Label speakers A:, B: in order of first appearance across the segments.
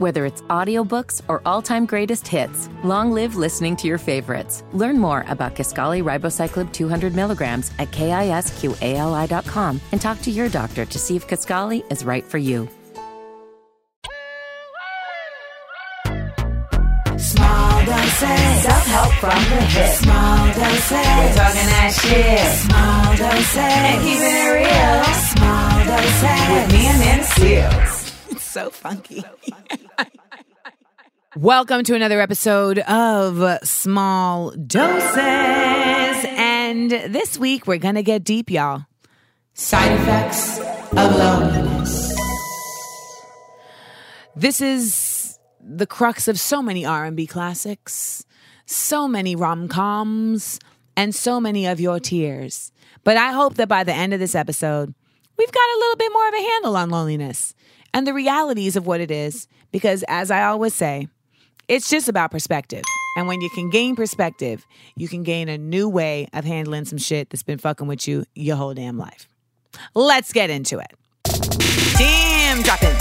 A: Whether it's audiobooks or all-time greatest hits, long live listening to your favorites. Learn more about Kisqali Ribociclib 200 milligrams at kisqali.com and talk to your doctor to see if Kisqali is right for you.
B: Small doses.
C: Self-help from the hip.
B: Small doses.
C: We're talking that shit.
B: Small doses.
C: And keeping it real.
B: Small doses.
C: With me Amanda
B: Seales. So funky.
D: Welcome to another episode of Small Doses. And this week we're going to get deep, y'all.
B: Side effects of loneliness.
D: This is the crux of so many R&B classics, so many rom-coms, and so many of your tears. But I hope that by the end of this episode, we've got a little bit more of a handle on loneliness and the realities of what it is because as I always say, it's just about perspective. And when you can gain perspective, you can gain a new way of handling some shit that's been fucking with you your whole damn life. Let's get into it. Jam dropping,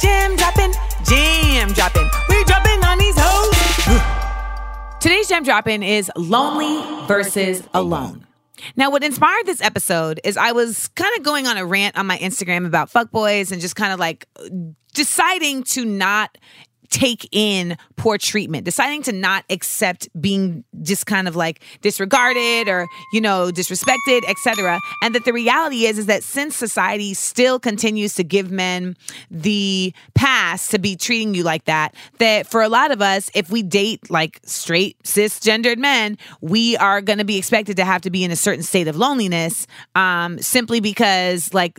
D: jam dropping, jam dropping. We dropping on these hoes. Today's jam dropping is lonely versus alone. Now, what inspired this episode is I was kind of going on a rant on my Instagram about fuckboys and just kind of like deciding to not take in poor treatment, deciding to not accept being just kind of like disregarded or, you know, disrespected, etc. And that the reality is is that since society still continues to give men the pass to be treating you like that, that for a lot of us, if we date like straight cisgendered men, we are going to be expected to have to be in a certain state of loneliness um, simply because like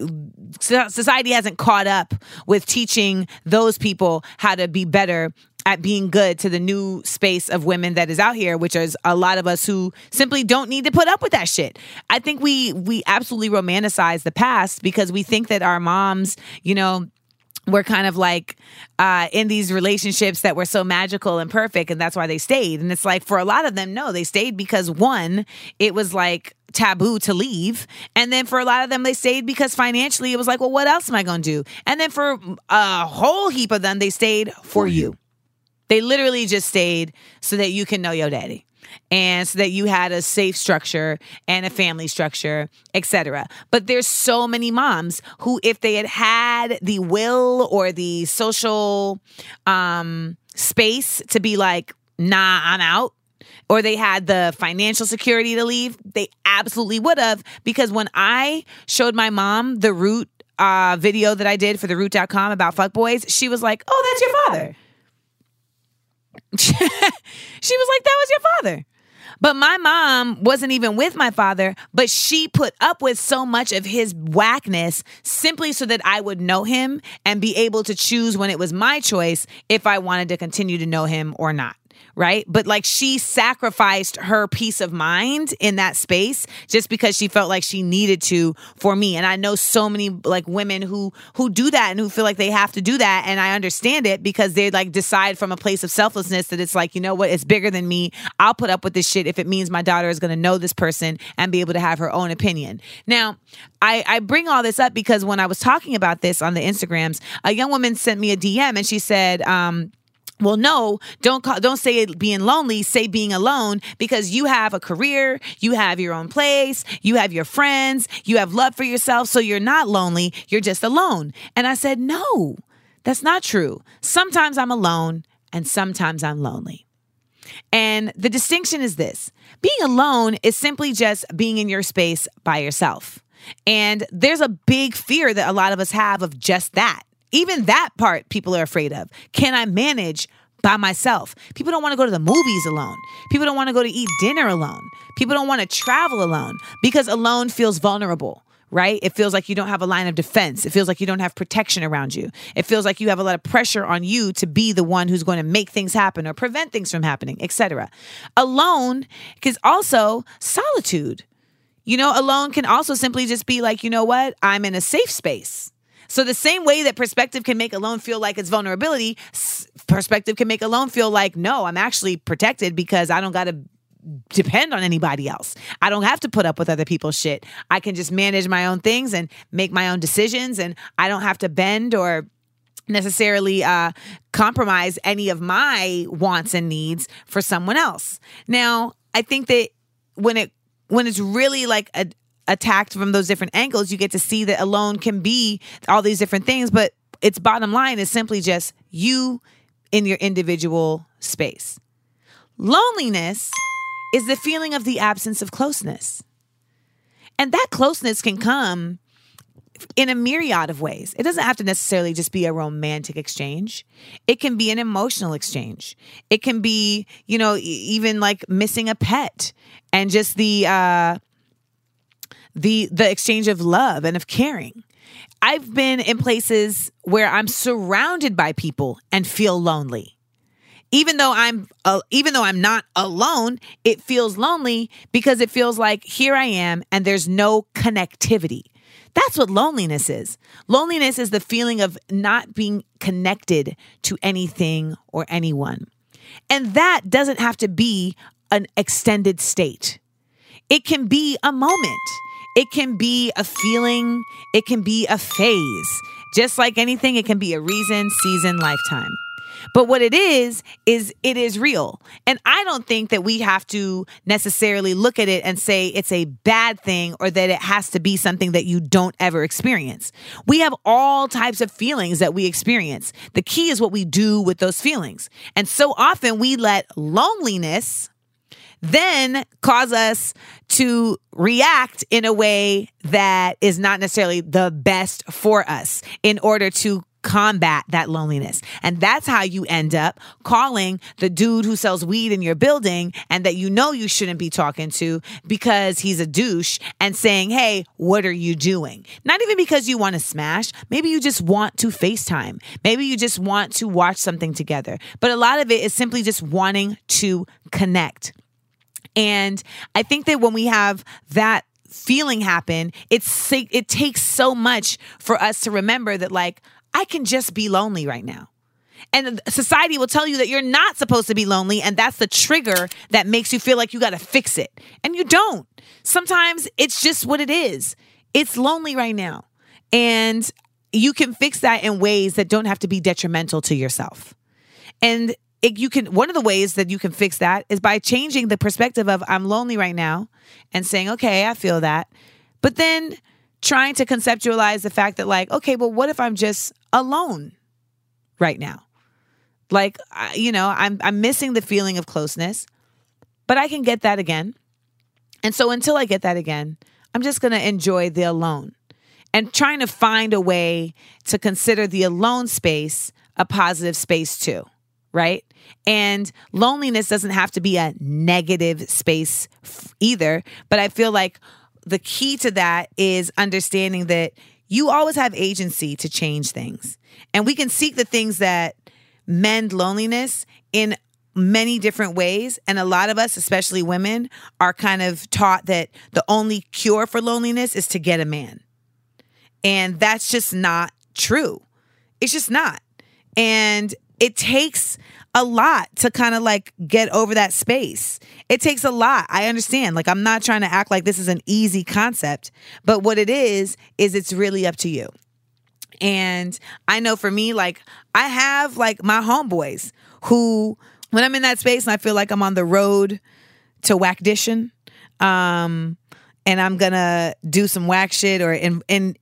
D: so- society hasn't caught up with teaching those people how to be better at being good to the new space of women that is out here which is a lot of us who simply don't need to put up with that shit i think we we absolutely romanticize the past because we think that our moms you know were kind of like uh, in these relationships that were so magical and perfect, and that's why they stayed. And it's like for a lot of them, no, they stayed because one, it was like taboo to leave, and then for a lot of them, they stayed because financially, it was like, well, what else am I going to do? And then for a whole heap of them, they stayed for you. They literally just stayed so that you can know your daddy and so that you had a safe structure and a family structure, etc. But there's so many moms who if they had had the will or the social um space to be like, "Nah, I'm out." Or they had the financial security to leave, they absolutely would have. Because when I showed my mom the root uh, video that I did for the root.com about fuckboys, she was like, Oh, that's your father she was like, that was your father. But my mom wasn't even with my father, but she put up with so much of his whackness simply so that I would know him and be able to choose when it was my choice if I wanted to continue to know him or not right? But like she sacrificed her peace of mind in that space just because she felt like she needed to for me. And I know so many like women who who do that and who feel like they have to do that and I understand it because they like decide from a place of selflessness that it's like, you know what, it's bigger than me. I'll put up with this shit if it means my daughter is going to know this person and be able to have her own opinion. Now, I I bring all this up because when I was talking about this on the Instagrams, a young woman sent me a DM and she said um well, no, don't call, don't say being lonely. Say being alone because you have a career, you have your own place, you have your friends, you have love for yourself, so you're not lonely. You're just alone. And I said, no, that's not true. Sometimes I'm alone, and sometimes I'm lonely. And the distinction is this: being alone is simply just being in your space by yourself. And there's a big fear that a lot of us have of just that. Even that part people are afraid of. Can I manage by myself? People don't want to go to the movies alone. People don't want to go to eat dinner alone. People don't want to travel alone because alone feels vulnerable. Right? It feels like you don't have a line of defense. It feels like you don't have protection around you. It feels like you have a lot of pressure on you to be the one who's going to make things happen or prevent things from happening, etc. Alone is also solitude. You know, alone can also simply just be like, you know what? I'm in a safe space. So the same way that perspective can make a loan feel like it's vulnerability, perspective can make a loan feel like no, I'm actually protected because I don't got to depend on anybody else. I don't have to put up with other people's shit. I can just manage my own things and make my own decisions and I don't have to bend or necessarily uh, compromise any of my wants and needs for someone else. Now, I think that when it when it's really like a, attacked from those different angles, you get to see that alone can be all these different things. But its bottom line is simply just you in your individual space. Loneliness is the feeling of the absence of closeness. And that closeness can come in a myriad of ways. It doesn't have to necessarily just be a romantic exchange. It can be an emotional exchange. It can be, you know, even like missing a pet and just the uh the the exchange of love and of caring. I've been in places where I'm surrounded by people and feel lonely even though I'm uh, even though I'm not alone, it feels lonely because it feels like here I am and there's no connectivity. That's what loneliness is. Loneliness is the feeling of not being connected to anything or anyone. And that doesn't have to be an extended state. It can be a moment. It can be a feeling. It can be a phase. Just like anything, it can be a reason, season, lifetime. But what it is, is it is real. And I don't think that we have to necessarily look at it and say it's a bad thing or that it has to be something that you don't ever experience. We have all types of feelings that we experience. The key is what we do with those feelings. And so often we let loneliness then cause us to react in a way that is not necessarily the best for us in order to combat that loneliness. And that's how you end up calling the dude who sells weed in your building and that you know you shouldn't be talking to because he's a douche and saying, Hey, what are you doing? Not even because you want to smash. Maybe you just want to FaceTime. Maybe you just want to watch something together. But a lot of it is simply just wanting to connect. And I think that when we have that feeling happen, it's it takes so much for us to remember that like I can just be lonely right now. And society will tell you that you're not supposed to be lonely, and that's the trigger that makes you feel like you got to fix it. And you don't. Sometimes it's just what it is. It's lonely right now. And you can fix that in ways that don't have to be detrimental to yourself. And it, you can one of the ways that you can fix that is by changing the perspective of I'm lonely right now and saying, "Okay, I feel that." But then trying to conceptualize the fact that like, okay, well, what if I'm just alone right now? Like, you know, I'm I'm missing the feeling of closeness, but I can get that again. And so until I get that again, I'm just going to enjoy the alone and trying to find a way to consider the alone space a positive space too, right? And loneliness doesn't have to be a negative space f- either, but I feel like the key to that is understanding that you always have agency to change things. And we can seek the things that mend loneliness in many different ways. And a lot of us, especially women, are kind of taught that the only cure for loneliness is to get a man. And that's just not true. It's just not. And it takes a lot to kind of like get over that space. It takes a lot. I understand. Like, I'm not trying to act like this is an easy concept, but what it is, is it's really up to you. And I know for me, like, I have like my homeboys who, when I'm in that space and I feel like I'm on the road to whackdition, um, and I'm gonna do some whack shit or in, in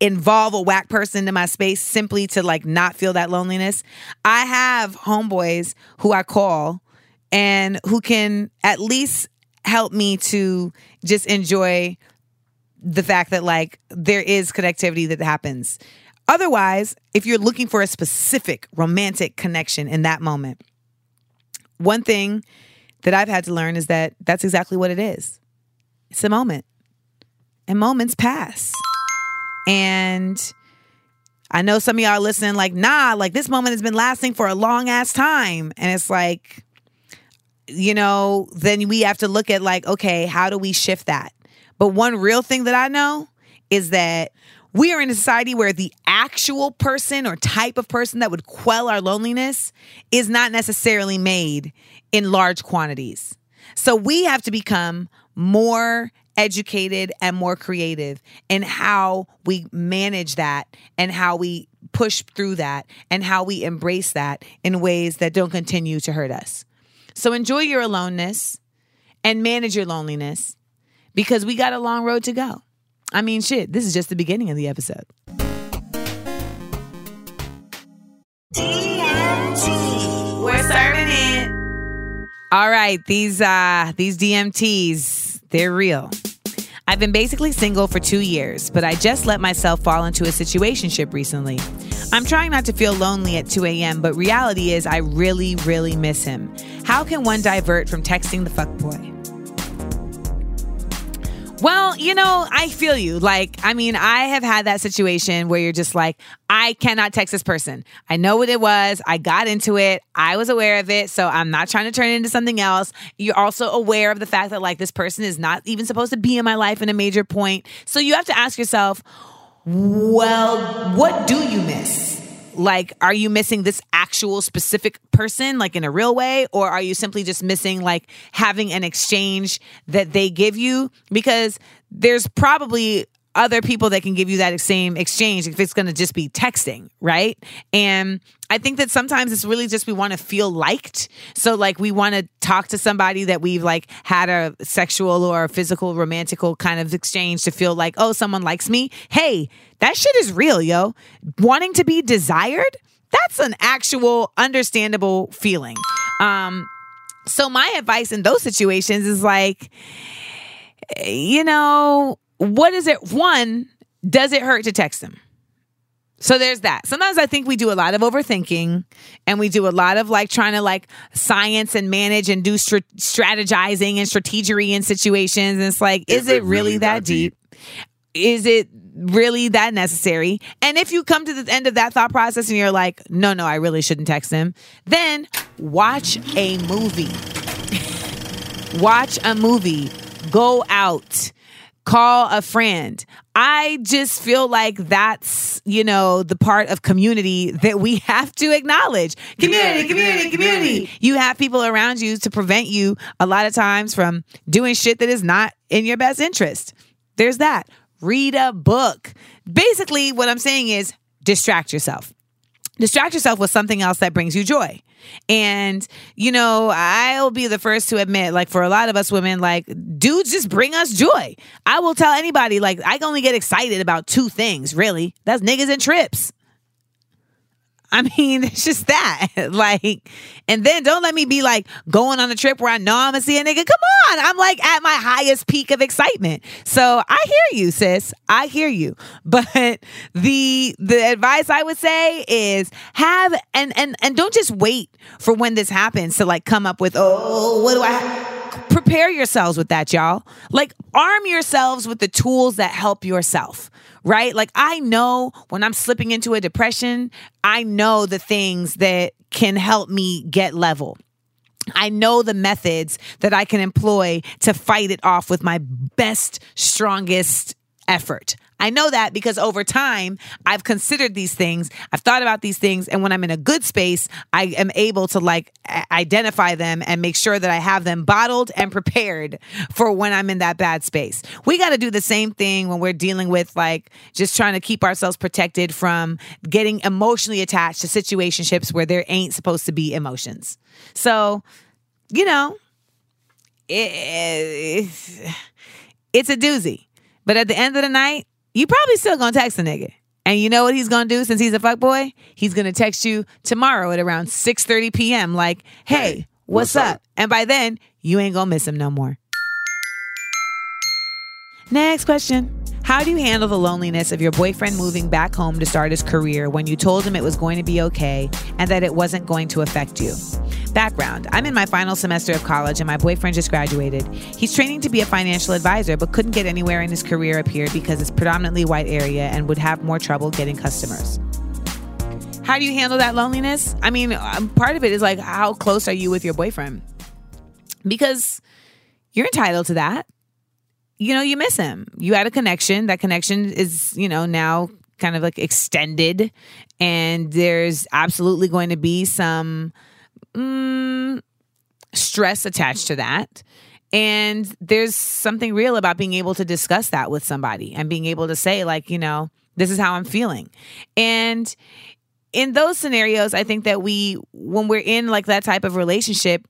D: involve a whack person in my space simply to like not feel that loneliness. I have homeboys who I call and who can at least help me to just enjoy the fact that like there is connectivity that happens. Otherwise, if you're looking for a specific romantic connection in that moment, one thing that I've had to learn is that that's exactly what it is. It's a moment. And moments pass. And I know some of y'all listening, like, nah, like this moment has been lasting for a long ass time. And it's like, you know, then we have to look at, like, okay, how do we shift that? But one real thing that I know is that we are in a society where the actual person or type of person that would quell our loneliness is not necessarily made in large quantities. So we have to become more educated and more creative in how we manage that and how we push through that and how we embrace that in ways that don't continue to hurt us. So enjoy your aloneness and manage your loneliness because we got a long road to go. I mean, shit, this is just the beginning of the episode. DMT.
C: We're serving it.
D: All right, these uh these DMTs, they're real. I've been basically single for 2 years, but I just let myself fall into a situationship recently. I'm trying not to feel lonely at 2 a.m., but reality is I really, really miss him. How can one divert from texting the fuckboy? Well, you know, I feel you. Like, I mean, I have had that situation where you're just like, I cannot text this person. I know what it was. I got into it. I was aware of it. So I'm not trying to turn it into something else. You're also aware of the fact that, like, this person is not even supposed to be in my life in a major point. So you have to ask yourself, well, what do you miss? Like, are you missing this actual specific person, like in a real way? Or are you simply just missing, like, having an exchange that they give you? Because there's probably other people that can give you that same exchange if it's going to just be texting, right? And I think that sometimes it's really just we want to feel liked. So like we want to talk to somebody that we've like had a sexual or physical romantical kind of exchange to feel like, "Oh, someone likes me." Hey, that shit is real, yo. Wanting to be desired, that's an actual understandable feeling. Um so my advice in those situations is like you know, what is it? One, does it hurt to text them? So there's that. Sometimes I think we do a lot of overthinking and we do a lot of like trying to like science and manage and do str- strategizing and strategery in situations. And it's like, is, it really, that deep? Is it really that necessary? And if you come to the end of that thought process and you're like, no, no, I really shouldn't text him, then watch a movie. watch a movie. Go out call a friend. I just feel like that's, you know, the part of community that we have to acknowledge. Community, community, community. You have people around you to prevent you a lot of times from doing shit that is not in your best interest. There's that. Read a book. Basically, what I'm saying is distract yourself. Distract yourself with something else that brings you joy. And, you know, I'll be the first to admit, like, for a lot of us women, like, dudes just bring us joy. I will tell anybody, like, I only get excited about two things, really. That's niggas and trips. I mean, it's just that. like, and then don't let me be like going on a trip where I know I'm gonna see a nigga. Come on. I'm like at my highest peak of excitement. So I hear you, sis. I hear you. But the the advice I would say is have and and and don't just wait for when this happens to like come up with, oh, what do I have? prepare yourselves with that, y'all. Like, arm yourselves with the tools that help yourself, right? Like, I know when I'm slipping into a depression, I know the things that can help me get level. I know the methods that I can employ to fight it off with my best, strongest effort. I know that because over time, I've considered these things, I've thought about these things, and when I'm in a good space, I am able to like identify them and make sure that I have them bottled and prepared for when I'm in that bad space. We got to do the same thing when we're dealing with like just trying to keep ourselves protected from getting emotionally attached to situationships where there ain't supposed to be emotions. So, you know, it, it's a doozy. But at the end of the night, you probably still gonna text a nigga. And you know what he's gonna do since he's a fuckboy? He's gonna text you tomorrow at around 6:30 p.m. like, hey, what's, up? And by then, you ain't gonna miss him no more. Next question. How do you handle the loneliness of your boyfriend moving back home to start his career when you told him it was going to be okay and that it wasn't going to affect you? Background I'm in my final semester of college and my boyfriend just graduated. He's training to be a financial advisor but couldn't get anywhere in his career up here because it's predominantly white area and would have more trouble getting customers. How do you handle that loneliness? I mean, um, part of it is like, how close are you with your boyfriend? Because you're entitled to that you know, you miss him. You had a connection. That connection is, you know, now kind of like extended. And there's absolutely going to be some mm, stress attached to that. And there's something real about being able to discuss that with somebody and being able to say, like, you know, This is how I'm feeling. And in those scenarios, I think that we, when we're in like that type of relationship,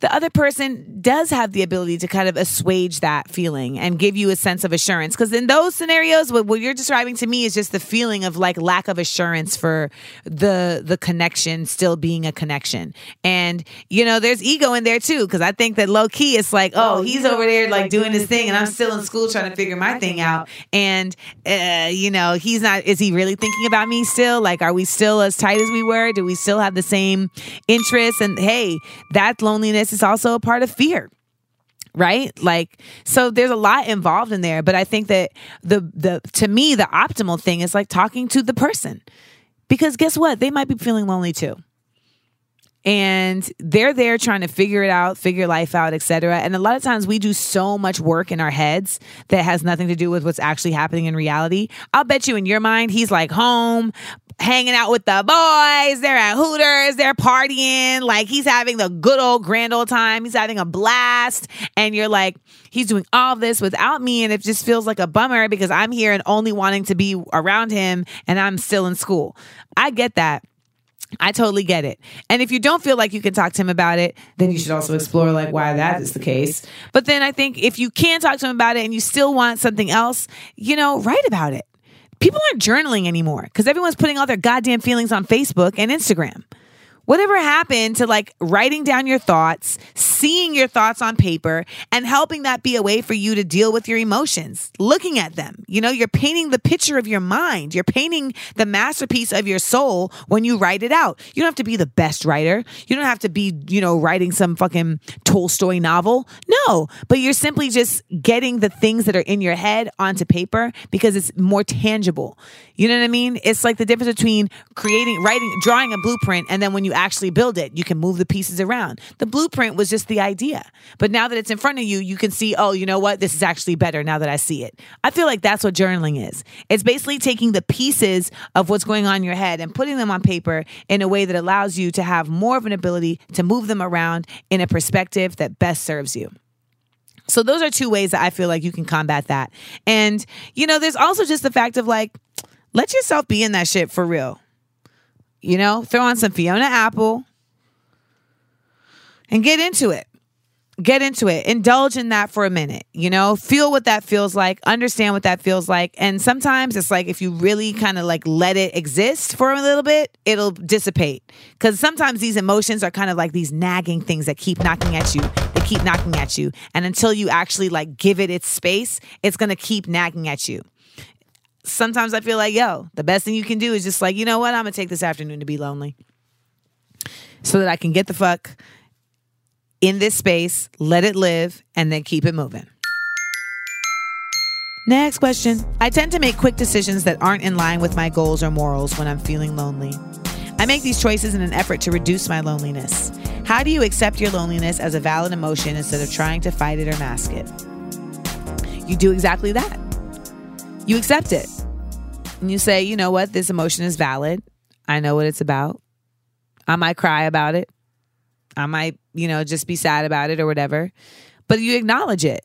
D: the other person does have the ability to kind of assuage that feeling and give you a sense of assurance. Because in those scenarios, what, what you're describing to me is just the feeling of like lack of assurance for the the connection still being a connection. And you know, there's ego in there too. Because I think that low key, it's like, oh, he's over there like doing his thing, and I'm still in school trying to figure my thing out. And uh, you know, he's not. Is he really thinking about me still? Like, are we still as tight as we were? Do we still have the same interests? And hey, that loneliness is also a part of fear right? Like so there's a lot involved in there but i think that the the to me the optimal thing is like talking to the person. Because guess what? They might be feeling lonely too and they're there trying to figure it out figure life out etc and a lot of times we do so much work in our heads that has nothing to do with what's actually happening in reality. I'll bet you in your mind he's like home hanging out with the boys they're at hooters they're partying like he's having the good old grand old time he's having a blast. And you're like he's doing all this without me and it just feels like a bummer because i'm here and only wanting to be around him and i'm still in school. I get that I totally get it. And if you don't feel like you can talk to him about it, then you should also explore like why that is the case. But then I think if you can talk to him about it and you still want something else, you know, write about it. People aren't journaling anymore because everyone's putting all their goddamn feelings on Facebook and Instagram. Whatever happened to like writing down your thoughts, seeing your thoughts on paper, and helping that be a way for you to deal with your emotions, looking at them? You know, you're painting the picture of your mind. You're painting the masterpiece of your soul when you write it out. You don't have to be the best writer. You don't have to be, you know, writing some fucking Tolstoy novel. No, but you're simply just getting the things that are in your head onto paper because it's more tangible. You know what I mean? It's like the difference between creating, writing, drawing a blueprint, and then when you actually build it, you can move the pieces around. The blueprint was just the idea. But now that it's in front of you, you can see, oh, you know what? This is actually better now that I see it. I feel like that's what journaling is. It's basically taking the pieces of what's going on in your head and putting them on paper in a way that allows you to have more of an ability to move them around in a perspective that best serves you. So those are two ways that I feel like you can combat that. And you know, there's also just the fact of like let yourself be in that shit for real. You know, throw on some Fiona Apple and get into it. Get into it. Indulge in that for a minute. You know, feel what that feels like, understand what that feels like. And sometimes it's like if you really kind of like let it exist for a little bit, it'll dissipate. Because sometimes these emotions are kind of like these nagging things that keep knocking at you. They keep knocking at you. And until you actually like give it its space, it's going to keep nagging at you sometimes I feel like, yo, the best thing you can do is just like, you know what? I'm gonna take this afternoon to be lonely. So that I can get the fuck in this space, let it live, and then keep it moving. Next question. I tend to make quick decisions that aren't in line with my goals or morals when I'm feeling lonely. I make these choices in an effort to reduce my loneliness. How do you accept your loneliness as a valid emotion instead of trying to fight it or mask it? You do exactly that. You accept it. And you say, you know what, this emotion is valid. I know what it's about. I might cry about it. I might, you know, just be sad about it or whatever. But you acknowledge it.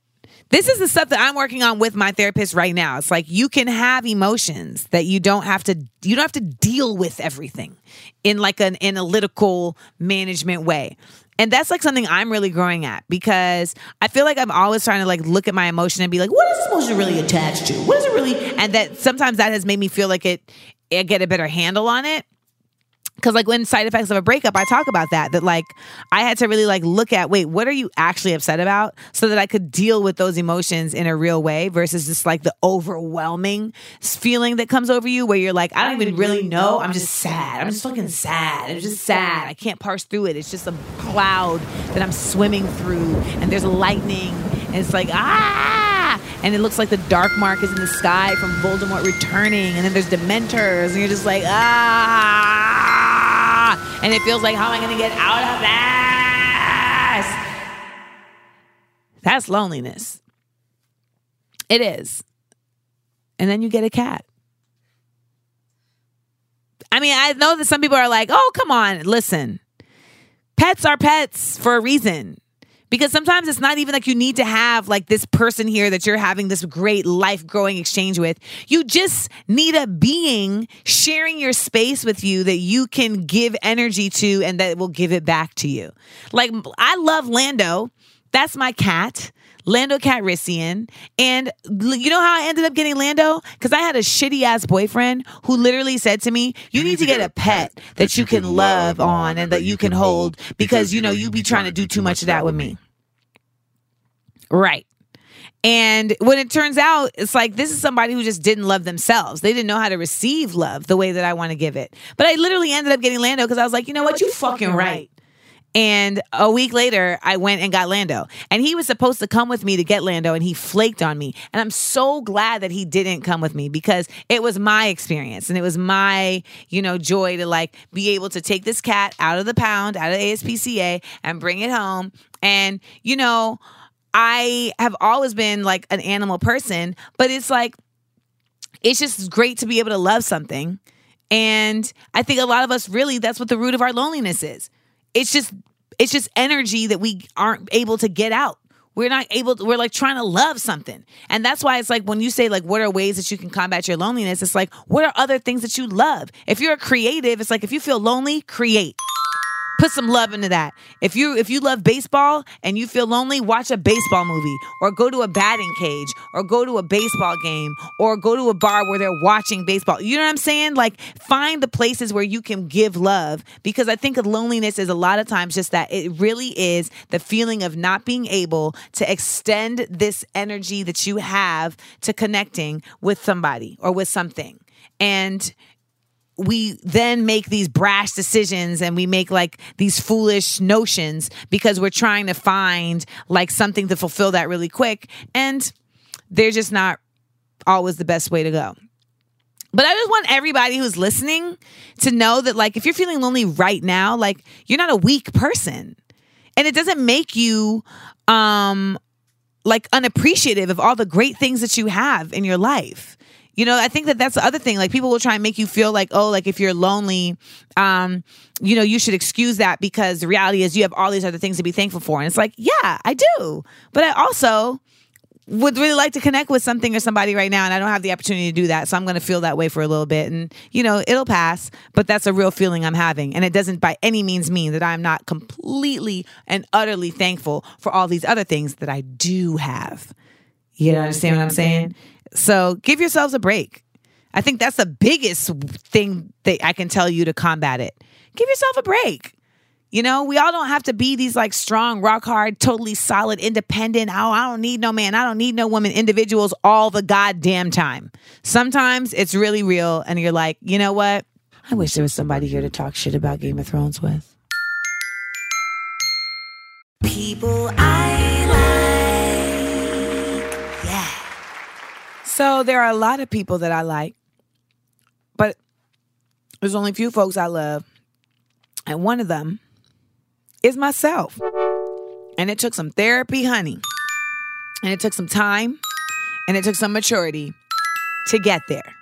D: This is the stuff that I'm working on with my therapist right now. It's like you can have emotions that you don't have to you don't have to deal with everything in like an analytical management way. And that's like something I'm really growing at because I feel like I'm always trying to like look at my emotion and be like, what is this emotion really attached to? What is it really? And that sometimes that has made me feel like it, I get a better handle on it because like when side effects of a breakup i talk about that that like i had to really like look at wait what are you actually upset about? So that i could deal with those emotions in a real way versus just like the overwhelming feeling that comes over you where you're like i don't even really know. I'm just sad. I'm just fucking sad. I'm just sad. I can't parse through it. It's just a cloud that i'm swimming through and there's lightning and it's like ah! And it looks like the dark mark is in the sky from voldemort returning and then there's dementors and you're just like ah and it feels like, how am I going to get out of this? That's loneliness. It is. And then you get a cat. I mean, I know that some people are like, oh, come on, listen. Pets are pets for a reason because sometimes it's not even like you need to have like this person here that you're having this great life growing exchange with. You just need a being sharing your space with you that you can give energy to and that will give it back to you. Like I love Lando. That's my cat. Lando Calrissian. And you know how I ended up getting Lando? Because I had a shitty ass boyfriend who literally said to me, You need to get a pet that you can love on and that you can hold because, you know, you'd be trying to do too much of that with me. Right. And when it turns out, it's like this is somebody who just didn't love themselves. They didn't know how to receive love the way that I want to give it. But I literally ended up getting Lando because I was like, you know what? You fucking right. And a week later, I went and got Lando. And he was supposed to come with me to get Lando, and he flaked on me. And I'm so glad that he didn't come with me because it was my experience and it was my, you know, joy to like be able to take this cat out of the pound, out of the ASPCA, and bring it home. And, you know, I have always been like an animal person, but it's like, it's just great to be able to love something. And I think a lot of us really, that's what the root of our loneliness is. It's just it's just energy that we aren't able to get out. We're not able to, we're like trying to love something. And that's why it's like when you say like what are ways that you can combat your loneliness it's like what are other things that you love? If you're a creative it's like if you feel lonely create put some love into that. If you if you love baseball and you feel lonely watch a baseball movie or go to a batting cage or go to a baseball game or go to a bar where they're watching baseball. You know what i'm saying? Like find the places where you can give love because i think loneliness is a lot of times just that it really is the feeling of not being able to extend this energy that you have to connecting with somebody or with something. And we then make these brash decisions and we make like these foolish notions because we're trying to find like something to fulfill that really quick and they're just not always the best way to go but I just want everybody who's listening to know that, like, if you're feeling lonely right now, like, you're not a weak person. And it doesn't make you, um, like, unappreciative of all the great things that you have in your life. You know, I think that that's the other thing. Like, people will try and make you feel like, oh, like, if you're lonely, um, you know, you should excuse that because the reality is you have all these other things to be thankful for. And it's like, yeah, I do. But I also, would really like to connect with something or somebody right now and I don't have the opportunity to do that. So I'm going to feel that way for a little bit and you know, it'll pass, but that's a real feeling I'm having and it doesn't by any means mean that I'm not completely and utterly thankful for all these other things that I do have. You understand what I'm saying? So give yourselves a break. I think that's the biggest thing that I can tell you to combat it. Give yourself a break. You know, we all don't have to be these like strong, rock hard, totally solid, independent. Oh, I don't need no man. I don't need no woman individuals all the goddamn time. Sometimes it's really real, and you're like, you know what? I wish there was somebody here to talk shit about Game of Thrones with.
B: People I
D: So there are a lot of people that I like, but there's only a few folks I love. And one of them is myself. And it took some therapy, honey. And it took some time and it took some maturity to get there.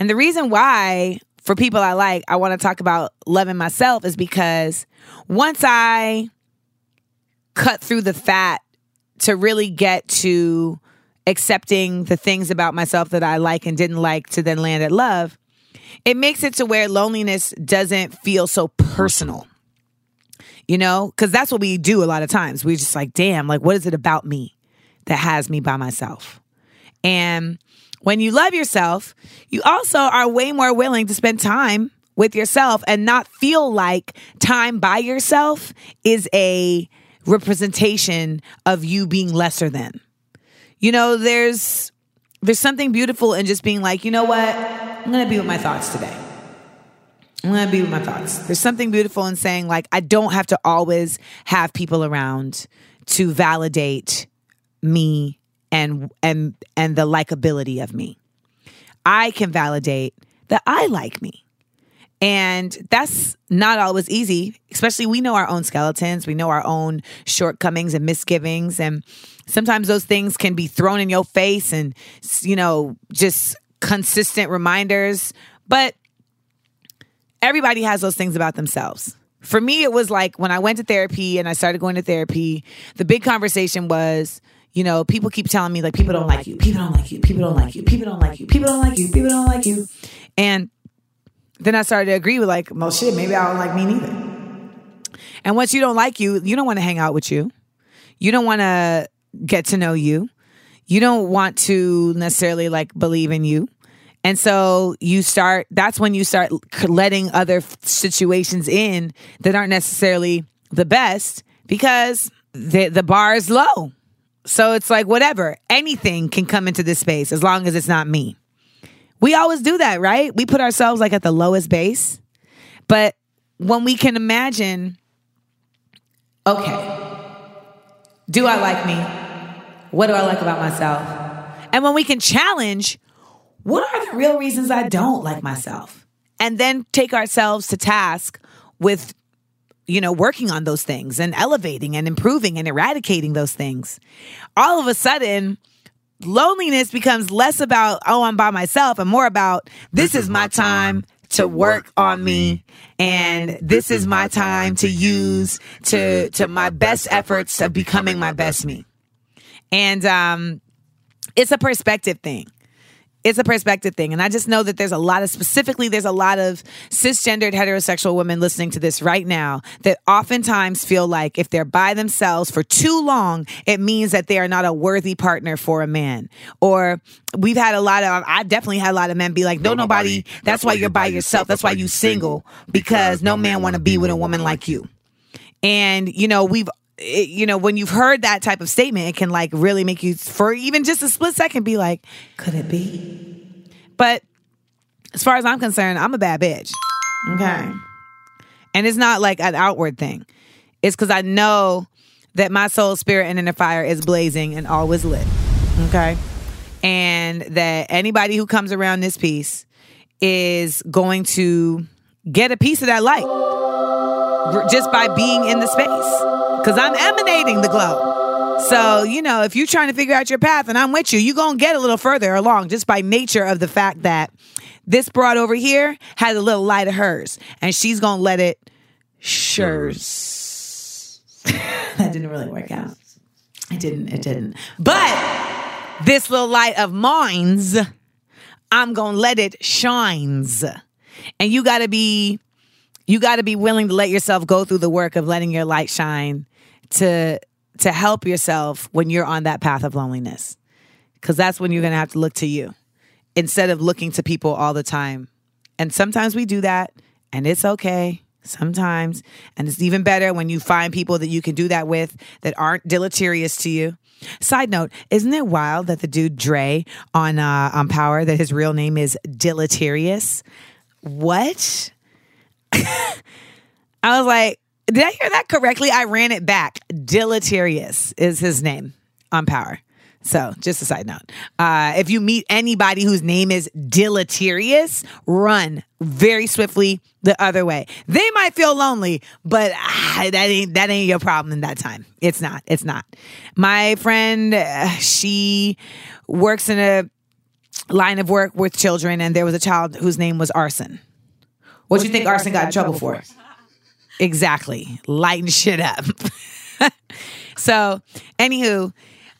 D: And the reason why, for people I like, I want to talk about loving myself is because once I cut through the fat to really get to accepting the things about myself that I like and didn't like to then land at love, it makes it to where loneliness doesn't feel so personal. You know, because that's what we do a lot of times. We're just like, damn, like, what is it about me that has me by myself? And when you love yourself, you also are way more willing to spend time with yourself and not feel like time by yourself is a representation of you being lesser than. You know, there's there's something beautiful in just being like, you know what? I'm to be with my thoughts today. I'm to be with my thoughts. There's something beautiful in saying like I don't have to always have people around to validate me and and and the likability of me. I can validate that I like me. And that's not always easy, especially we know our own skeletons, we know our own shortcomings and misgivings. And sometimes those things can be thrown in your face and you know, just consistent reminders, but everybody has those things about themselves. For me, it was like when I went to therapy and I started going to therapy, the big conversation was, you know, people keep telling me like people don't like you, people don't like you, people don't like you, people don't like you, people don't like you, people don't like you. And then I started to agree with like, oh, well shit, maybe I don't like me neither. And once you don't like you, you don't want to hang out with you. You don't want to get to know you. You don't want to necessarily like believe in you. And so you start, that's when you start letting other situations in that aren't necessarily the best because the, the bar is low. So it's like, whatever, anything can come into this space as long as it's not me. We always do that, right? We put ourselves like at the lowest base. But when we can imagine, okay, do I like me? What do I like about myself? And when we can challenge, what are the real reasons I don't like myself? And then take ourselves to task with, you know, working on those things and elevating and improving and eradicating those things. All of a sudden, loneliness becomes less about, oh, I'm by myself and more about, this, is my time to work on me and this is my time to use to to my best efforts of becoming my best me. And um it's a perspective thing it's a perspective thing. And I just know that there's a lot of, specifically, there's a lot of cisgendered heterosexual women listening to this right now that oftentimes feel like if they're by themselves for too long, it means that they are not a worthy partner for a man. Or we've had a lot of, I've definitely had a lot of men be like, no, nobody, that's why you're by yourself. That's why you single because no man want to be with a woman like you. And, you know, we've it, you know, when you've heard that type of statement, it can like really make you, for even just a split second, be like, could it be? But as far as I'm concerned, I'm a bad bitch. Okay. And it's not like an outward thing, it's because I know that my soul, spirit, and inner fire is blazing and always lit. Okay. And that anybody who comes around this piece is going to get a piece of that light just by being in the space because I'm emanating the glow. So, you know, if you're trying to figure out your path and I'm with you, you're going to get a little further along just by nature of the fact that this broad over here has a little light of hers and she's going to let it shurs. that didn't really work out. It didn't. It didn't. But this little light of mine's, I'm going to let it shines. And you got to be you got to be willing to let yourself go through the work of letting your light shine to to help yourself when you're on that path of loneliness. Because that's when you're going to have to look to you instead of looking to people all the time. And sometimes we do that and it's okay sometimes. And it's even better when you find people that you can do that with that aren't deleterious to you. Side note isn't it wild that the dude dre on uh on power that his real name is deleterious what i was like did I hear that correctly? I ran it back. Deleterious is his name on Power. So, just a side note. Uh, if you meet anybody whose name is deleterious, run very swiftly the other way. They might feel lonely, but ah, that ain't that ain't your problem in that time. It's not. It's not. My friend, uh, she works in a line of work with children, and there was a child whose name was Arson. What do you think Arson got in trouble for? Exactly. Lighten shit up. so, anywho,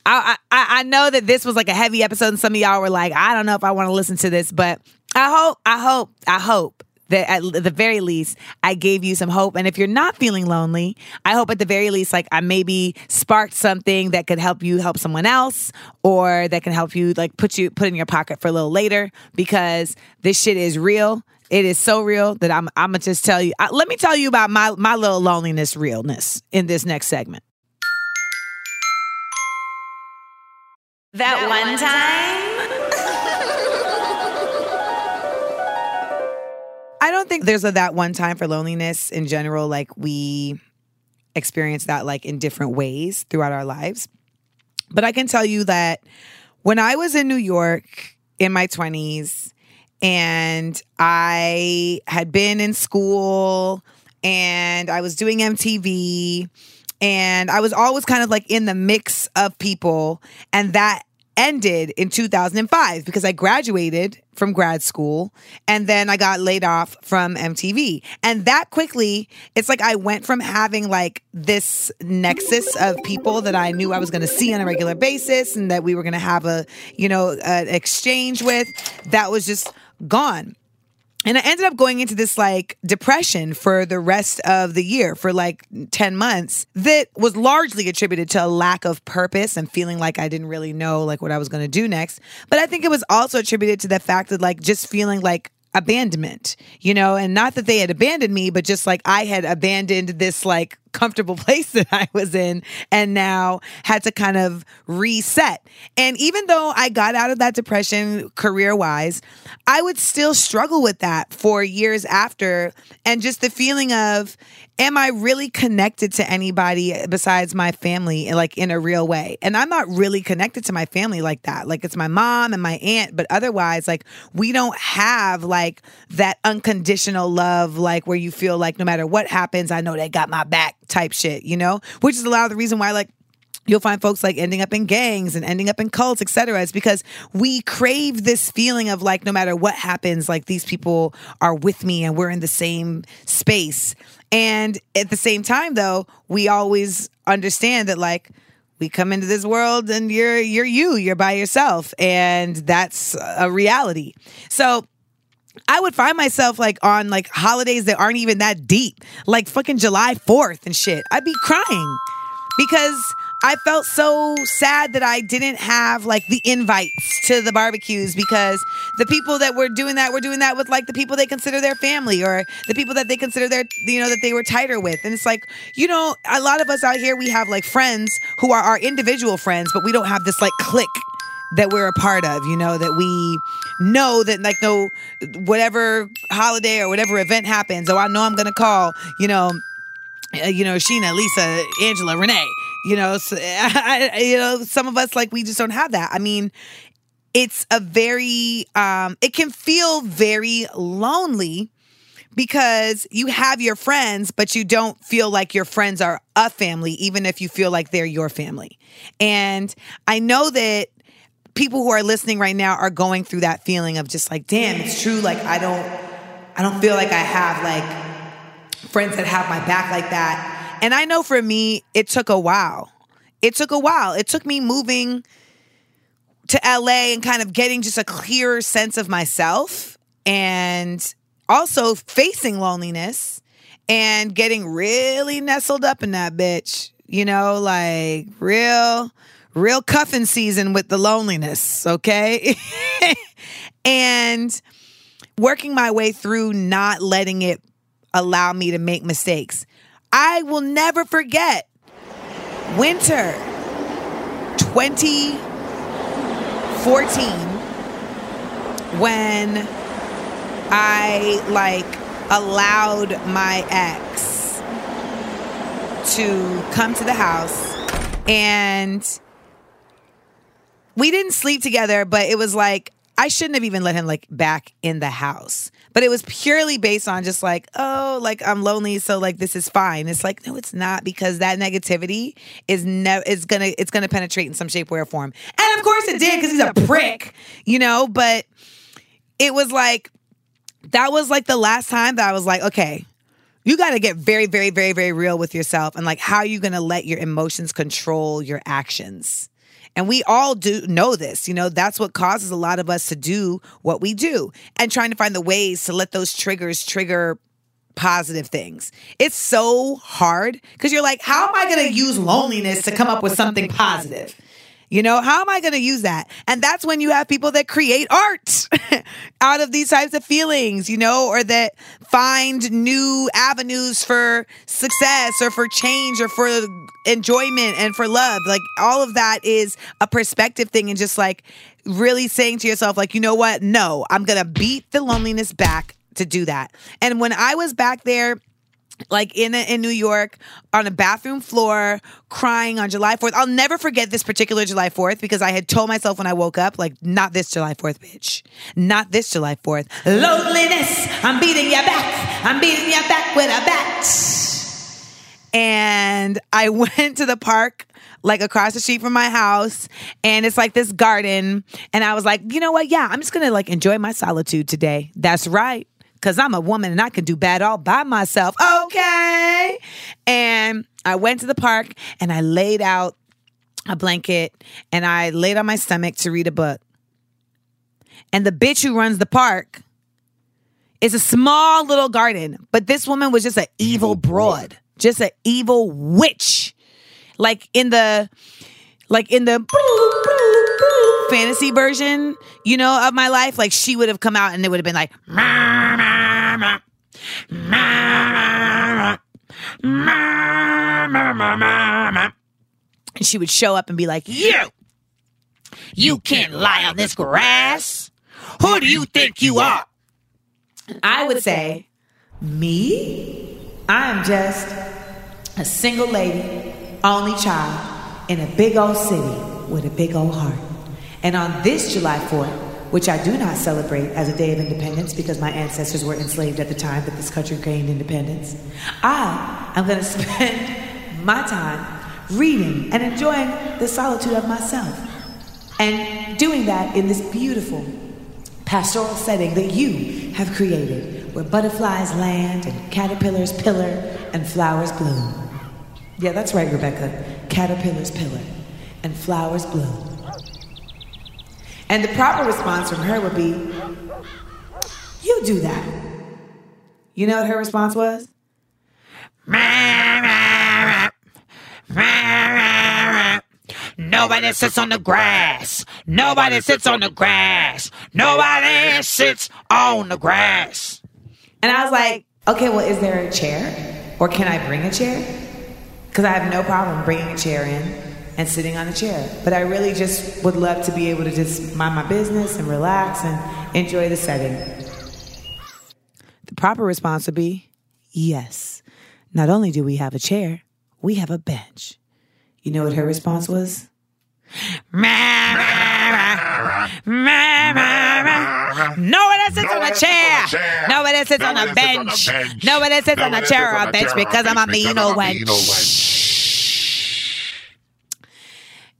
D: I, I I know that this was like a heavy episode, and some of y'all were like, I don't know if I want to listen to this, but I hope, I hope, I hope that at the very least I gave you some hope. And if you're not feeling lonely, I hope at the very least, like I maybe sparked something that could help you help someone else, or that can help you like put you put in your pocket for a little later because this shit is real. It is so real that I'm I'm gonna just tell you. I, let me tell you about my my little loneliness realness in this next segment.
C: That, one time.
D: I don't think there's a that one time for loneliness in general. Like we experience that like in different ways throughout our lives. But I can tell you that when I was in New York in my 20s and I had been in school and I was doing MTV and I was always kind of like in the mix of people and that ended in 2005 because I graduated from grad school and then I got laid off from MTV. And that quickly, it's like I went from having like this nexus of people that I knew I was going to see on a regular basis and that we were going to have a, you know, an exchange with that was just gone. And I ended up going into this like depression for the rest of the year for like 10 months that was largely attributed to a lack of purpose and feeling like I didn't really know like what I was going to do next. But I think it was also attributed to the fact that like just feeling like abandonment, you know, and not that they had abandoned me, but just like I had abandoned this like comfortable place that I was in and now had to kind of reset. And even though I got out of that depression career wise, I would still struggle with that for years after. And just the feeling of, am I really connected to anybody besides my family, like in a real way? And I'm not really connected to my family like that. Like it's my mom and my aunt, but otherwise, like we don't have like that unconditional love, like where you feel like no matter what happens, I know they got my back type shit, you know? Which is a lot of the reason why, like, you'll find folks like ending up in gangs and ending up in cults, etc. It's because we crave this feeling of like no matter what happens, like these people are with me and we're in the same space. And at the same time, though, we always understand that like we come into this world and you're you're you, you're by yourself, and that's a reality. So I would find myself like on like holidays that aren't even that deep, like fucking July 4th and shit. I'd be crying because I felt so sad that I didn't have like the invites to the barbecues because the people that were doing that were doing that with like the people they consider their family or the people that they consider their you know that they were tighter with. And it's like, you know, a lot of us out here we have like friends who are our individual friends, but we don't have this like clique that we're a part of, you know, that we know that like no whatever holiday or whatever event happens, oh I know I'm gonna call, you know, uh, you know, Sheena, Lisa, Angela, Renee. You know, so, I, you know, some of us like we just don't have that. I mean, it's a very, um, it can feel very lonely because you have your friends, but you don't feel like your friends are a family, even if you feel like they're your family. And I know that people who are listening right now are going through that feeling of just like, damn, it's true. Like I don't, I don't feel like I have like friends that have my back like that. And I know for me, it took a while. It took a while. It took me moving to LA and kind of getting just a clearer sense of myself and also facing loneliness and getting really nestled up in that bitch, you know, like real real cuffing season with the loneliness, okay? and working my way through not letting it allow me to make mistakes. I will never forget winter 2014 when I like allowed my ex to come to the house and we didn't sleep together, but it was like I shouldn't have even let him like back in the house. But it was purely based on just like, oh, like I'm lonely, so like this is fine. It's like, no, it's not because that negativity is never is gonna it's gonna penetrate in some shape, way, or form. And of course it did because he's a prick, you know, but it was like that was like the last time that I was like, okay, you got to get very, very, very, very real with yourself and like how are you going to let your emotions control your actions. And we all do know this. You know, that's what causes a lot of us to do what we do and trying to find the ways to let those triggers trigger positive things. It's so hard because you're like, how am I going to use loneliness to come up with something positive? You know, how am I going to use that? And that's when you have people that create art out of these types of feelings, you know, or that find new avenues for success or for change or for enjoyment and for love. Like all of that is a perspective thing and just like really saying to yourself, like, you know what? No, I'm going to beat the loneliness back to do that. And when I was back there, like in in New York on a bathroom floor crying on July 4th. I'll never forget this particular July 4th because I had told myself when I woke up like not this July 4th bitch. Not this July 4th. Loneliness, I'm beating you back. I'm beating you back with a bat. And and I went to the park like across the street from my house and it's like this garden and I was like, "You know what? Yeah, I'm just going to like enjoy my solitude today." That's right. Cuz I'm a woman and I can do bad all by myself. Okay. And I went to the park and I laid out a blanket and I laid on my stomach to read a book. And the bitch who runs the park is a small little garden, but this woman was just an evil broad, just an evil witch. Like in the like in the fantasy version, you know, of my life, like she would have come out and it would have been like and she would show up and be like, "You, you can't lie on this grass. Who do you think you are?" I would say, "Me? I am just a single lady, only child in a big old city with a big old heart." And on this July 4th, which I do not celebrate as a day of independence because my ancestors were enslaved at the time that this country gained independence, I am going to spend my time reading and enjoying the solitude of myself. And doing that in this beautiful pastoral setting that you have created, where butterflies land and caterpillars pillar and flowers bloom. Yeah, that's right, Rebecca. Caterpillars pillar and flowers bloom. And the proper response from her would be, You do that. You know what her response was?
E: Nobody sits on the grass. Nobody sits on the grass. Nobody sits on the grass.
D: And I was like, okay, well, is there a chair? Or can I bring a chair? Because I have no problem bringing a chair in and sitting on a chair. But I really just would love to be able to just mind my business and relax and enjoy the setting. The proper response would be yes. Not only do we have a chair, we have a bench. You know what her response was?
E: Nobody sits on a chair. Nobody sits on a bench. Nobody sits on a chair or a bench because I'm a mean old wench.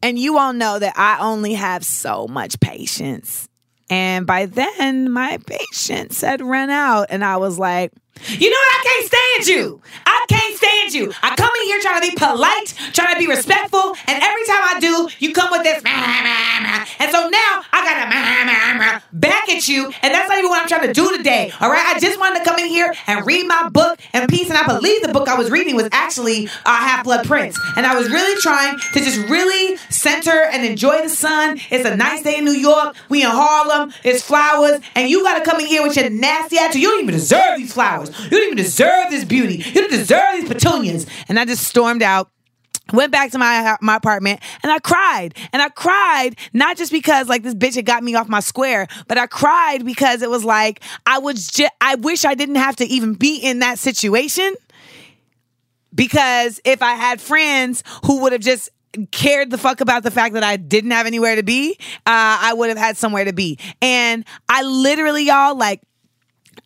D: And you all know that I only have so much patience. And by then, my patience had run out. And I was like, you know what? I can't stand you. I can't stand you. I come in here trying to be polite, trying to be respectful, and every time I do, you come with this. And so now I gotta back at you, and that's not even what I'm trying to do today. All right, I just wanted to come in here and read my book in peace, and I believe the book I was reading was actually uh, Half Blood Prince, and I was really trying to just really center and enjoy the sun. It's a nice day in New York. We in Harlem. It's flowers, and you gotta come in here with your nasty attitude. You don't even deserve these flowers. You don't even deserve this beauty. You don't deserve these petunias. And I just stormed out. Went back to my my apartment and I cried. And I cried not just because like this bitch had got me off my square, but I cried because it was like I was just I wish I didn't have to even be in that situation. Because if I had friends who would have just cared the fuck about the fact that I didn't have anywhere to be, uh, I would have had somewhere to be. And I literally, y'all, like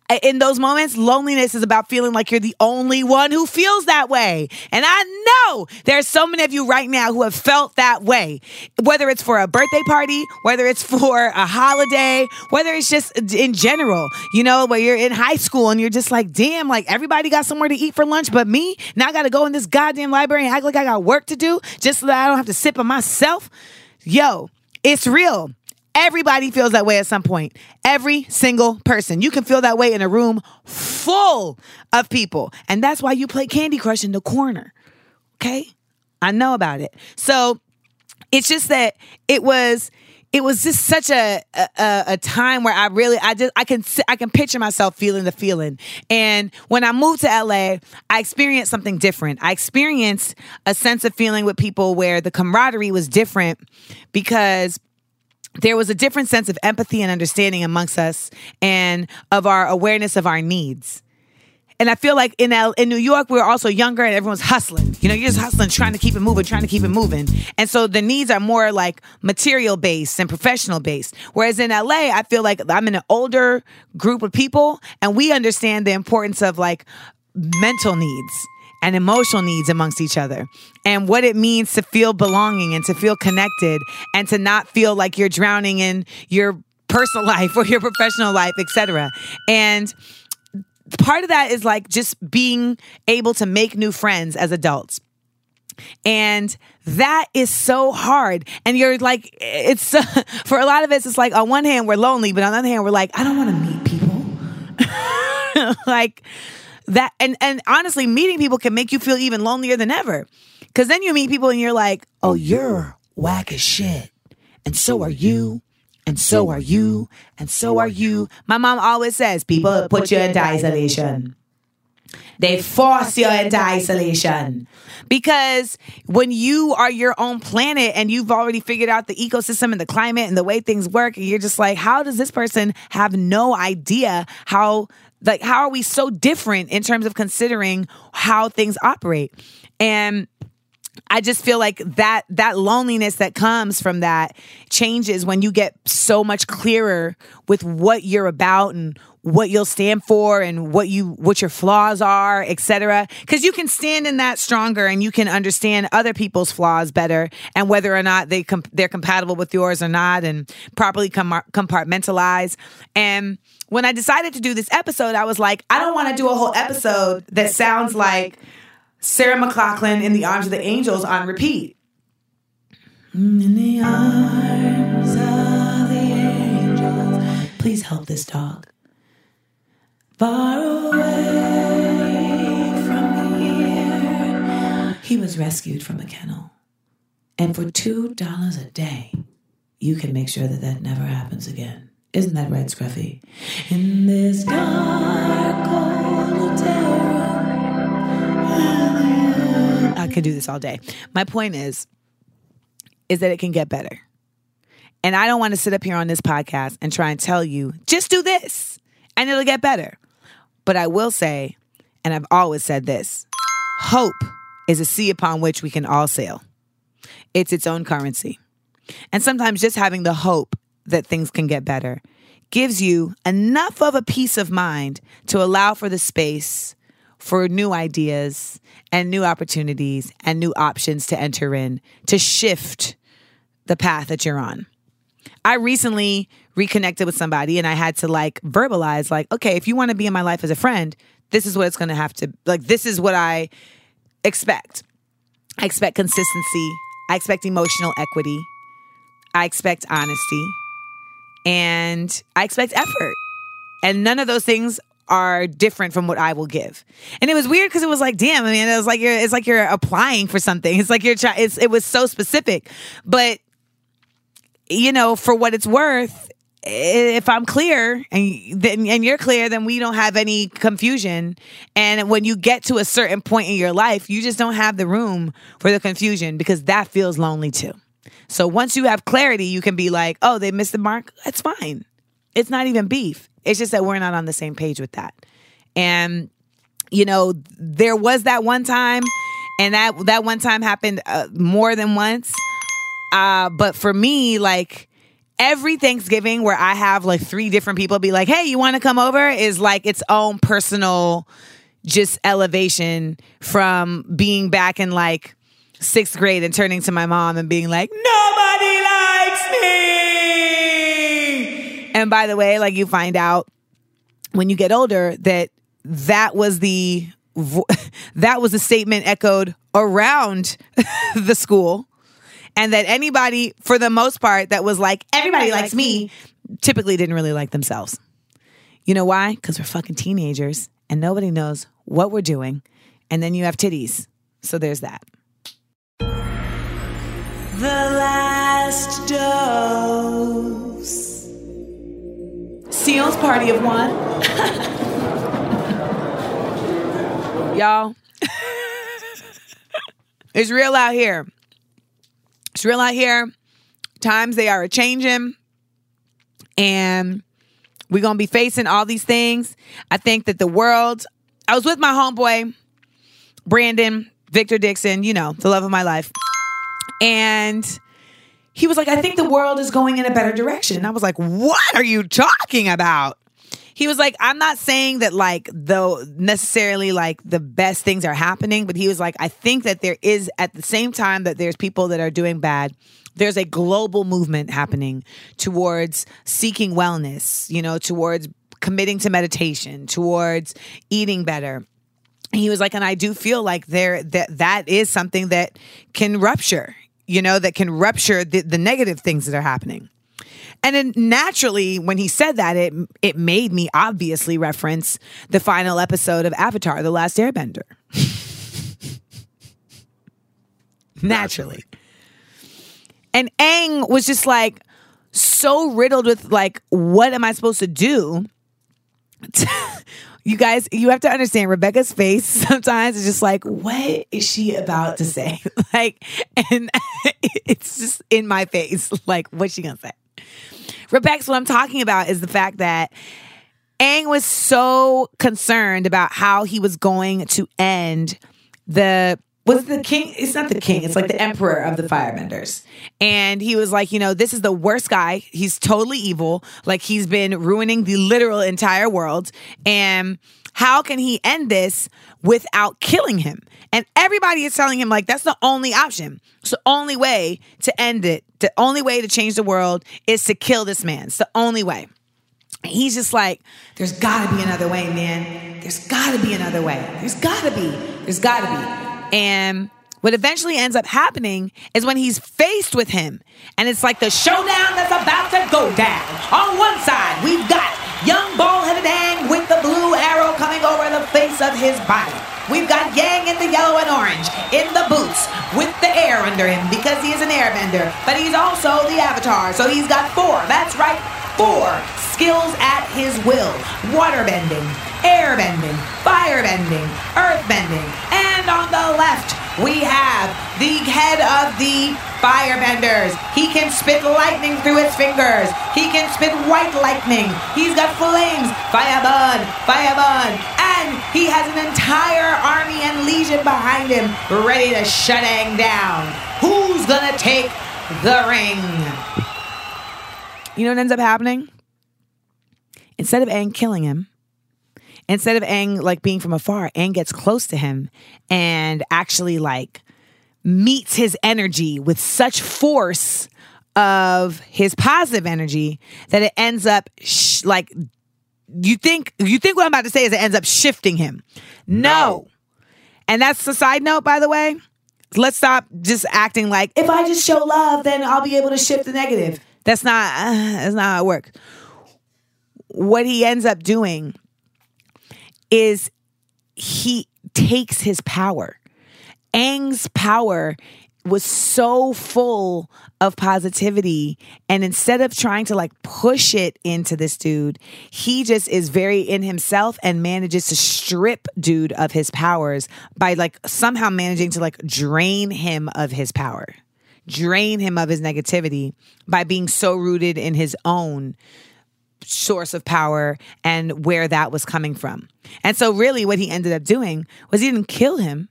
D: in those moments, loneliness is about feeling like you're the only one who feels that way. And I know there's so many of you right now who have felt that way. Whether it's for a birthday party, whether it's for a holiday, whether it's just in general, you know, where you're in high school and you're just like, damn, like everybody got somewhere to eat for lunch but me. Now I got to go in this goddamn library and act like I got work to do just so that I don't have to sit by myself. Yo, it's real. Everybody feels that way at some point. Every single person. You can feel that way in a room full of people. And that's why you play Candy Crush in the corner. Okay? I know about it. So it's just that it was it was just such a, a a time where I really I just I can I can picture myself feeling the feeling. And when I moved to LA, I experienced something different. I experienced a sense of feeling with people where the camaraderie was different because there was a different sense of empathy and understanding amongst us and of our awareness of our needs. And I feel like in L- in New York, we we're also younger and everyone's hustling. You know, you're just hustling, trying to keep it moving, trying to keep it moving. And so the needs are more like material based and professional based. Whereas in LA, I feel like I'm in an older group of people and we understand the importance of like mental needs and emotional needs amongst each other and what it means to feel belonging and to feel connected and to not feel like you're drowning in your personal life or your professional life, etc. And part of that is like just being able to make new friends as adults. And that is so hard. And you're like, it's for a lot of us, it's like on one hand, we're lonely, but on the other hand, we're like, I don't want to meet people. like that. And, and honestly, meeting people can make you feel even lonelier than ever. Cause then you meet people and you're like, oh, oh you're whack as shit. And so are you. And so are you. And so are you. My mom always says, people put you into isolation. They force you into isolation. Because when you are your own planet and you've already figured out the ecosystem and the climate and the way things work, and you're just like, how does this person have no idea how, like, how are we so different in terms of considering how things operate? And I just feel like that that loneliness that comes from that changes when you get so much clearer with what you're about and what you'll stand for and what you what your flaws are, etc. Cuz you can stand in that stronger and you can understand other people's flaws better and whether or not they com- they're compatible with yours or not and properly com- compartmentalize. And when I decided to do this episode, I was like, I don't want to do a whole episode that sounds like Sarah McLachlan in the arms of the angels on repeat. Mm, in the arms of the angels. Please help this dog. Far away from here. He was rescued from a kennel. And for $2 a day, you can make sure that that never happens again. Isn't that right, Scruffy? In this dark. I could do this all day. My point is, is that it can get better. And I don't want to sit up here on this podcast and try and tell you, just do this and it'll get better. But I will say, and I've always said this hope is a sea upon which we can all sail, it's its own currency. And sometimes just having the hope that things can get better gives you enough of a peace of mind to allow for the space for new ideas and new opportunities and new options to enter in to shift the path that you're on. I recently reconnected with somebody and I had to like verbalize, like, okay, if you want to be in my life as a friend, this is what it's going to have to, like, this is what I expect. I expect consistency. I expect emotional equity. I expect honesty. And I expect effort. And none of those things are different from what I will give. And it was weird because it was like, damn, I mean, it was like you're it's like you're applying for something. It's like you're trying it's it was so specific. But you know, for what it's worth, if I'm clear and then and you're clear, then we don't have any confusion. And when you get to a certain point in your life, you just don't have the room for the confusion because that feels lonely too. So once you have clarity, you can be like, oh, they missed the mark. That's fine. It's not even beef. It's just that we're not on the same page with that. And you know, there was that one time, and that that one time happened uh, more than once. Uh, but for me, like every Thanksgiving where I have like three different people be like, "Hey, you want to come over?" is like its own personal just elevation from being back in like sixth grade and turning to my mom and being like, "Nobody likes me." And by the way, like you find out when you get older that that was the vo- that was a statement echoed around the school. And that anybody for the most part that was like everybody likes me typically didn't really like themselves. You know why? Because we're fucking teenagers and nobody knows what we're doing. And then you have titties. So there's that last dose Seales' party of one y'all it's real out here it's real out here. Times they are a changing, and we're gonna be facing all these things. I think that the world. I was with my homeboy, Brandon Victor Dixon. You know, the love of my life, and he was like, "I think the world is going in a better direction." And I was like, "What are you talking about?" he was like, I'm not saying that like though necessarily like the best things are happening, but he was like, I think that there is at the same time that there's people that are doing bad. There's a global movement happening towards seeking wellness, you know, towards committing to meditation, towards eating better. He was like, and I do feel like there that that is something that can rupture, you know, that can rupture the, the negative things that are happening. And then naturally, when he said that, it it made me obviously reference the final episode of Avatar: The Last Airbender. naturally. And Aang was just like so riddled with like, what am I supposed to do? You guys, you have to understand Rebecca's face sometimes is just like, what is she about to say? like, and it's just in my face. Like, what's she gonna say? Rebecca, what I'm talking about is the fact that Aang was so concerned about how he was going to end the was the king it's not the king it's like the emperor. of the firebenders. And he was like you know this is the worst guy. He's totally evil. Like he's been ruining the literal entire world. And how can he end this without killing him? And everybody is telling him like that's the only option. It's the only way to end it. The only way to change the world is to kill this man. It's the only way. He's just like there's gotta be another way man. There's gotta be another way. There's gotta be. There's gotta be and what eventually ends up happening is when he's faced with him, and it's like the showdown that's about to go down. On one side, we've got young bald-headed Aang with the blue arrow coming over the face of his body. We've got Yang in the yellow and orange, in the boots, with the air under him because he is an airbender. But he's also the avatar, so he's got four. That's right, four skills at his will. Waterbending, airbending, firebending, earthbending, and on the left, we have the head of the firebenders. He can spit lightning through his fingers. He can spit white lightning. He's got flames, firebud, firebud, and he has an entire army and legion behind him ready to shut Aang down. Who's gonna take the ring? You know what ends up happening? Instead of Aang killing him, instead of Aang like being from afar, Aang gets close to him and actually like meets his energy with such force of his positive energy that it ends up sh- like you think you think what I'm about to say is it ends up shifting him. No.
E: No.
D: And that's the side note, by the way. Let's stop just acting like if I just show love, then I'll be able to shift the negative. That's not uh, that's not how it works. What he ends up doing is he takes his power. Aang's power was so full of positivity and instead of trying to like push it into this dude he just is very in himself and manages to strip dude of his powers by like somehow managing to like drain him of his power drain him of his negativity by being so rooted in his own source of power and where that was coming from. And so, really, what he ended up doing was he didn't kill him,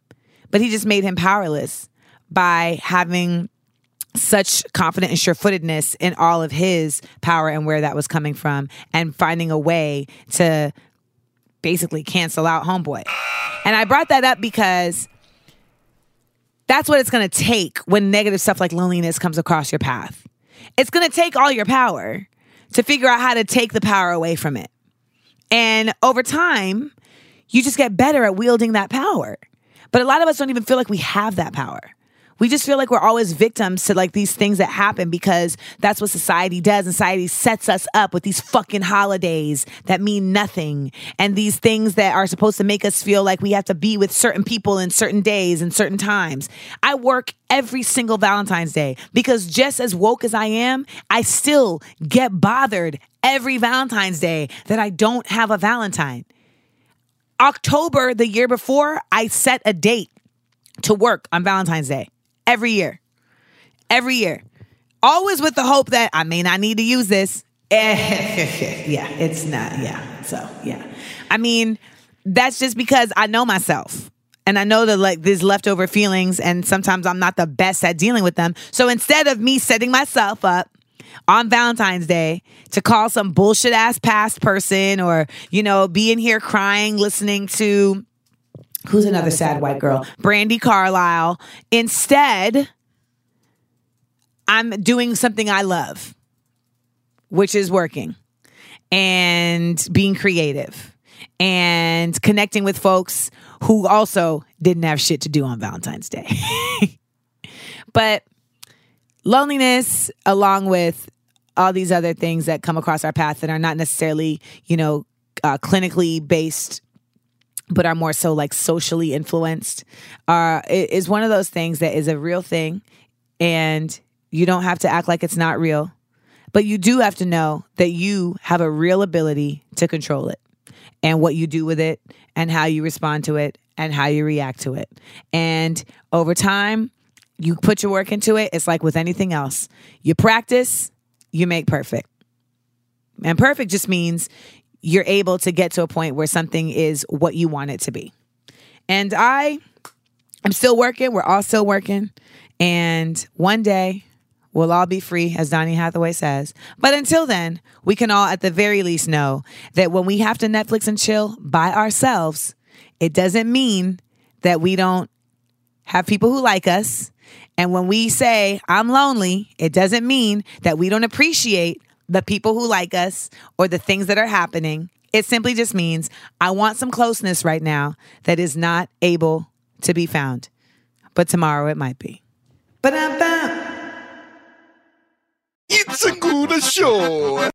D: but he just made him powerless by having such confident and sure footedness in all of his power and where that was coming from and finding a way to basically cancel out Homeboy. And I brought that up because that's what it's going to take when negative stuff like loneliness comes across your path. It's going to take all your power to figure out how to take the power away from it. And over time, you just get better at wielding that power. But a lot of us don't even feel like we have that power. We just feel like we're always victims to like these things that happen because that's what society does. And society sets us up with these fucking holidays that mean nothing and these things that are supposed to make us feel like we have to be with certain people in certain days and certain times. I work every single Valentine's Day because just as woke as I am, I still get bothered every Valentine's Day that I don't have a Valentine. October, the year before, I set a date to work on Valentine's Day every year. Every year. Always with the hope that I may not need to use this. yeah, it's not. Yeah. So, yeah. I mean, that's just because I know myself. And I know that like these leftover feelings, and sometimes I'm not the best at dealing with them. So instead of me setting myself up on Valentine's Day to call some bullshit ass past person or, you know, be in here crying, listening to who's another sad white girl? Brandi Carlile. Instead, I'm doing something I love, which is working and being creative and connecting with folks who also didn't have shit to do on Valentine's Day. but loneliness, along with all these other things that come across our path that are not necessarily, you know, uh, clinically based but are more so like socially influenced uh, is one of those things that is a real thing and you don't have to act like it's not real but you do have to know that you have a real ability to control it and what you do with it and how you respond to it and how you react to it. And over time you put your work into it it's like with anything else. You practice you make perfect. And perfect just means you're able to get to a point where something is what you want it to be. And I I'm still working. We're all still working. And one day we'll all be free, as Donny Hathaway says. But until then, we can all at the very least know that when we have to Netflix and chill by ourselves, it doesn't mean that we don't have people who like us. And when we say, I'm lonely, it doesn't mean that we don't appreciate the people who like us or the things that are happening. It simply just means I want some closeness right now that is not able to be found. But tomorrow it might be.
B: Ba-dum-bum.
F: It's a good show.